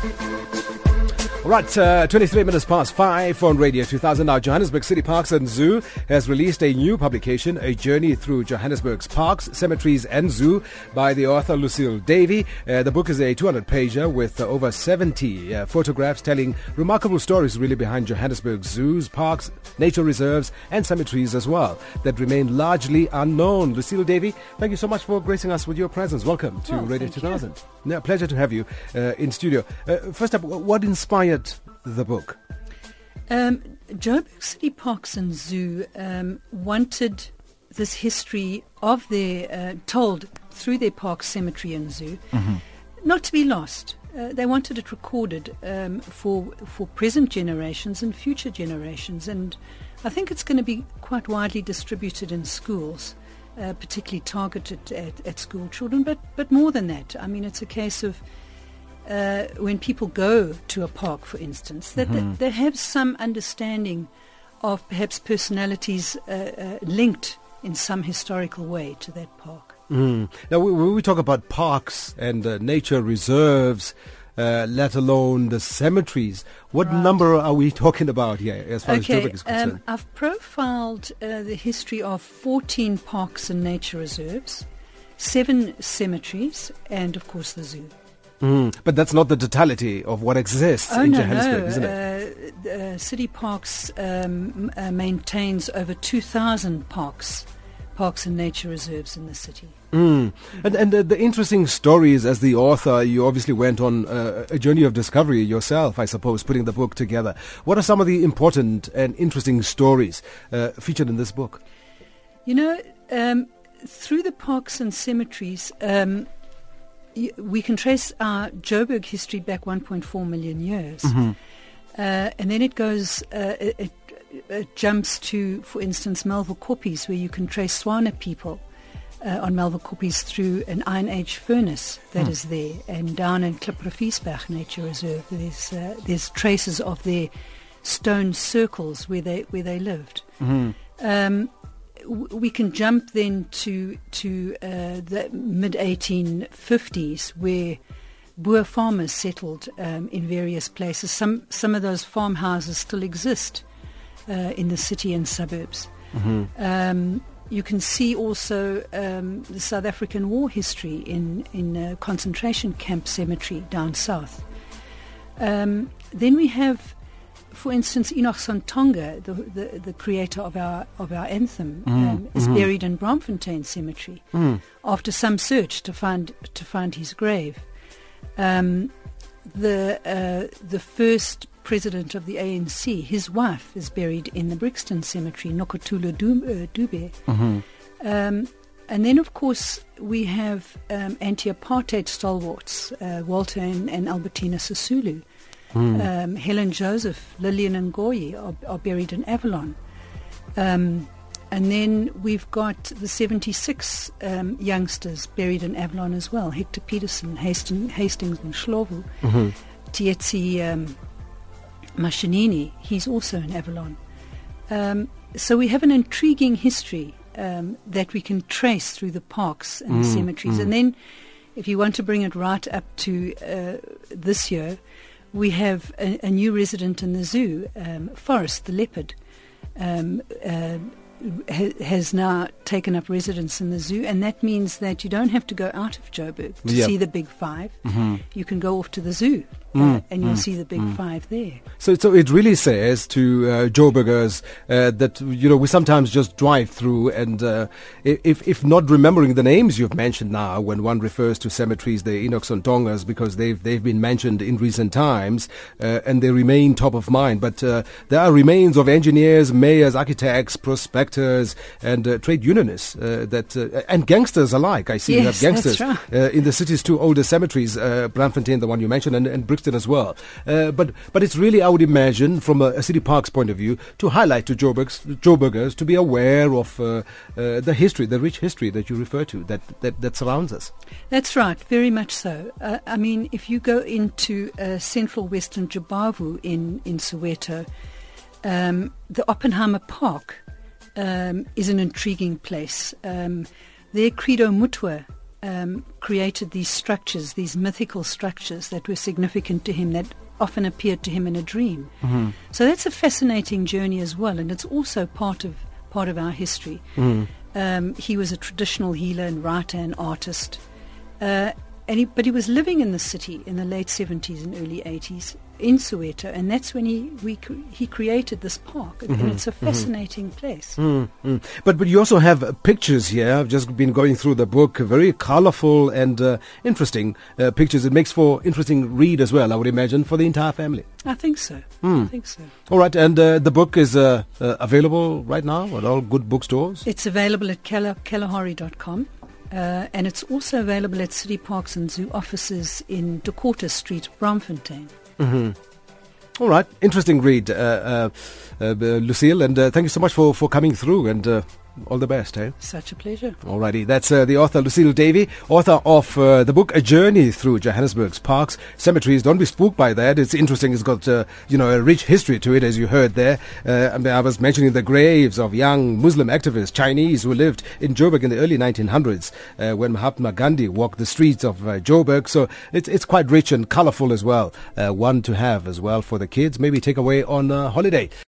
Thank you. Right, uh, 23 minutes past 5 on Radio 2000. Now, Johannesburg City Parks and Zoo has released a new publication, A Journey Through Johannesburg's Parks, Cemeteries and Zoo by the author Lucille Davie. Uh, the book is a 200 pager with uh, over 70 uh, photographs telling remarkable stories really behind Johannesburg's zoos, parks, nature reserves, and cemeteries as well that remain largely unknown. Lucille Davie, thank you so much for gracing us with your presence. Welcome to Oh, Radio thank you. 2000. Yeah, pleasure to have you uh, in studio. Uh, first up, what inspired the book? Um, Joburg City Parks and Zoo um, wanted this history of their, uh, told through their park, cemetery, and zoo, not to be lost. Uh, they wanted it recorded um, for for present generations and future generations, and I think it's going to be quite widely distributed in schools, uh, particularly targeted at, at school children. But but more than that, I mean, it's a case of uh, when people go to a park, for instance, that they, they have some understanding of perhaps personalities uh, uh, linked in some historical way to that park. Mm. Now, we- when we talk about parks and uh, nature reserves, uh, let alone the cemeteries, what Right. number are we talking about here as far as Okay, Joburg is concerned? um, I've profiled uh, the history of 14 parks and nature reserves, seven cemeteries, and of course the zoo. Mm. But that's not the totality of what exists Oh in no, Johannesburg, no! isn't it? Uh, uh, City Parks um, uh, maintains over 2,000 parks, parks and nature reserves in the city. Mm. And, and the interesting stories as the author, you obviously went on uh, a journey of discovery yourself, I suppose, putting the book together. What are some of the important and interesting stories uh, featured in this book? You know, um, through the parks and cemeteries, um, we can trace our Joburg history back 1.4 million years. Mm-hmm. Uh, and then it goes, uh, it, it, jumps to, for instance, Melville Koppies, where you can trace Tswana people uh, on Melville Koppies through an Iron Age furnace that is there. And down in Klipriviersberg Nature Reserve, there's, uh, there's traces of their stone circles where they, where they lived. Um, w- we can jump then to to uh, the mid 1850s, where Boer farmers settled um, in various places. Some some of those farmhouses still exist uh, in the city and suburbs. Um, you can see also um, the South African war history in in uh, concentration camp cemetery down south. Um, then we have, for instance, Enoch Sontonga, the, the, the creator of our of our anthem, um, is buried in Braamfontein Cemetery after some search to find to find his grave. Um, the uh, the first president of the ANC, his wife, is buried in the Brixton Cemetery, Nokutela uh, Dube. Um, and then, of course, we have um, anti-apartheid stalwarts, uh, Walter and, and Albertina Sisulu. Um, Helen Joseph, Lilian Ngoyi are, are buried in Avalon. Um, and then we've got the 76 um, youngsters buried in Avalon as well. Hector Pieterson, Hastings, Hastings and Shlovu. Tsietsi um, Mashinini, he's also in Avalon. Um, so we have an intriguing history um, that we can trace through the parks and the cemeteries. And then, if you want to bring it right up to uh, this year, we have a, a new resident in the zoo, um, Forrest the leopard. Um, uh, ha- has now taken up residence in the zoo, and that means that you don't have to go out of Joburg to Yeah. see the big 5 You can go off to the zoo, uh, and you'll see the big five there. So, so it really says to uh, Joburgers uh, that you know we sometimes just drive through, and uh, if if not remembering the names you've mentioned now, when one refers to cemeteries, the Enoch Sontongas, because they've they've been mentioned in recent times, uh, and they remain top of mind. But uh, there are remains of engineers, mayors, architects, prospectors, and uh, trade unionists uh, that uh, and gangsters alike. I see you have gangsters right. uh, in the city's two oldest cemeteries, uh, Braamfontein, the one you mentioned, and, and Brixton as well. Uh, but but it's really, I would imagine, from a, a city park's point of view, to highlight to Joburg's, Joburgers to be aware of uh, uh, the history, the rich history that you refer to, that, that, that surrounds us. That's right, very much so. Uh, I mean, if you go into uh, central western Jabavu in, in Soweto, um, the Oppenheimer Park um, is an intriguing place. Um, there, Credo Mutwa um, created these structures, these mythical structures that were significant to him, that often appeared to him in a dream. Mm-hmm. So that's a fascinating journey as well, and it's also part of part of our history. Mm-hmm. Um, he was a traditional healer and writer and artist, uh, and he, but he was living in the city in the late 70s and early 80s in Soweto, and that's when he we, he created this park, and, and it's a fascinating place. Mm. But but you also have uh, pictures here. I've just been going through the book. Very colourful and uh, interesting uh, pictures. It makes for interesting read as well. I would imagine for the entire family. I think so. I think so. All right, and uh, the book is uh, uh, available right now at all good bookstores. It's available at kalahari.com. Uh, and it's also available at City Parks and Zoo offices in Dakota Street, Braamfontein. All right, interesting read, uh, uh, uh, Lucille, and uh, thank you so much for, for coming through and uh, all the best. Eh? Such a pleasure. Alrighty, that's uh, the author Lucille Davie, author of uh, the book A Journey Through Johannesburg's Parks, Cemeteries. Don't be spooked by that. It's interesting. It's got uh, you know a rich history to it, as you heard there. Uh, I, mean, I was mentioning the graves of young Muslim activists, Chinese, who lived in Joburg in the early 1900s, uh, when Mahatma Gandhi walked the streets of uh, Joburg. So it's it's quite rich and colourful as well. Uh, one to have as well for the kids. Maybe take away on uh, holiday.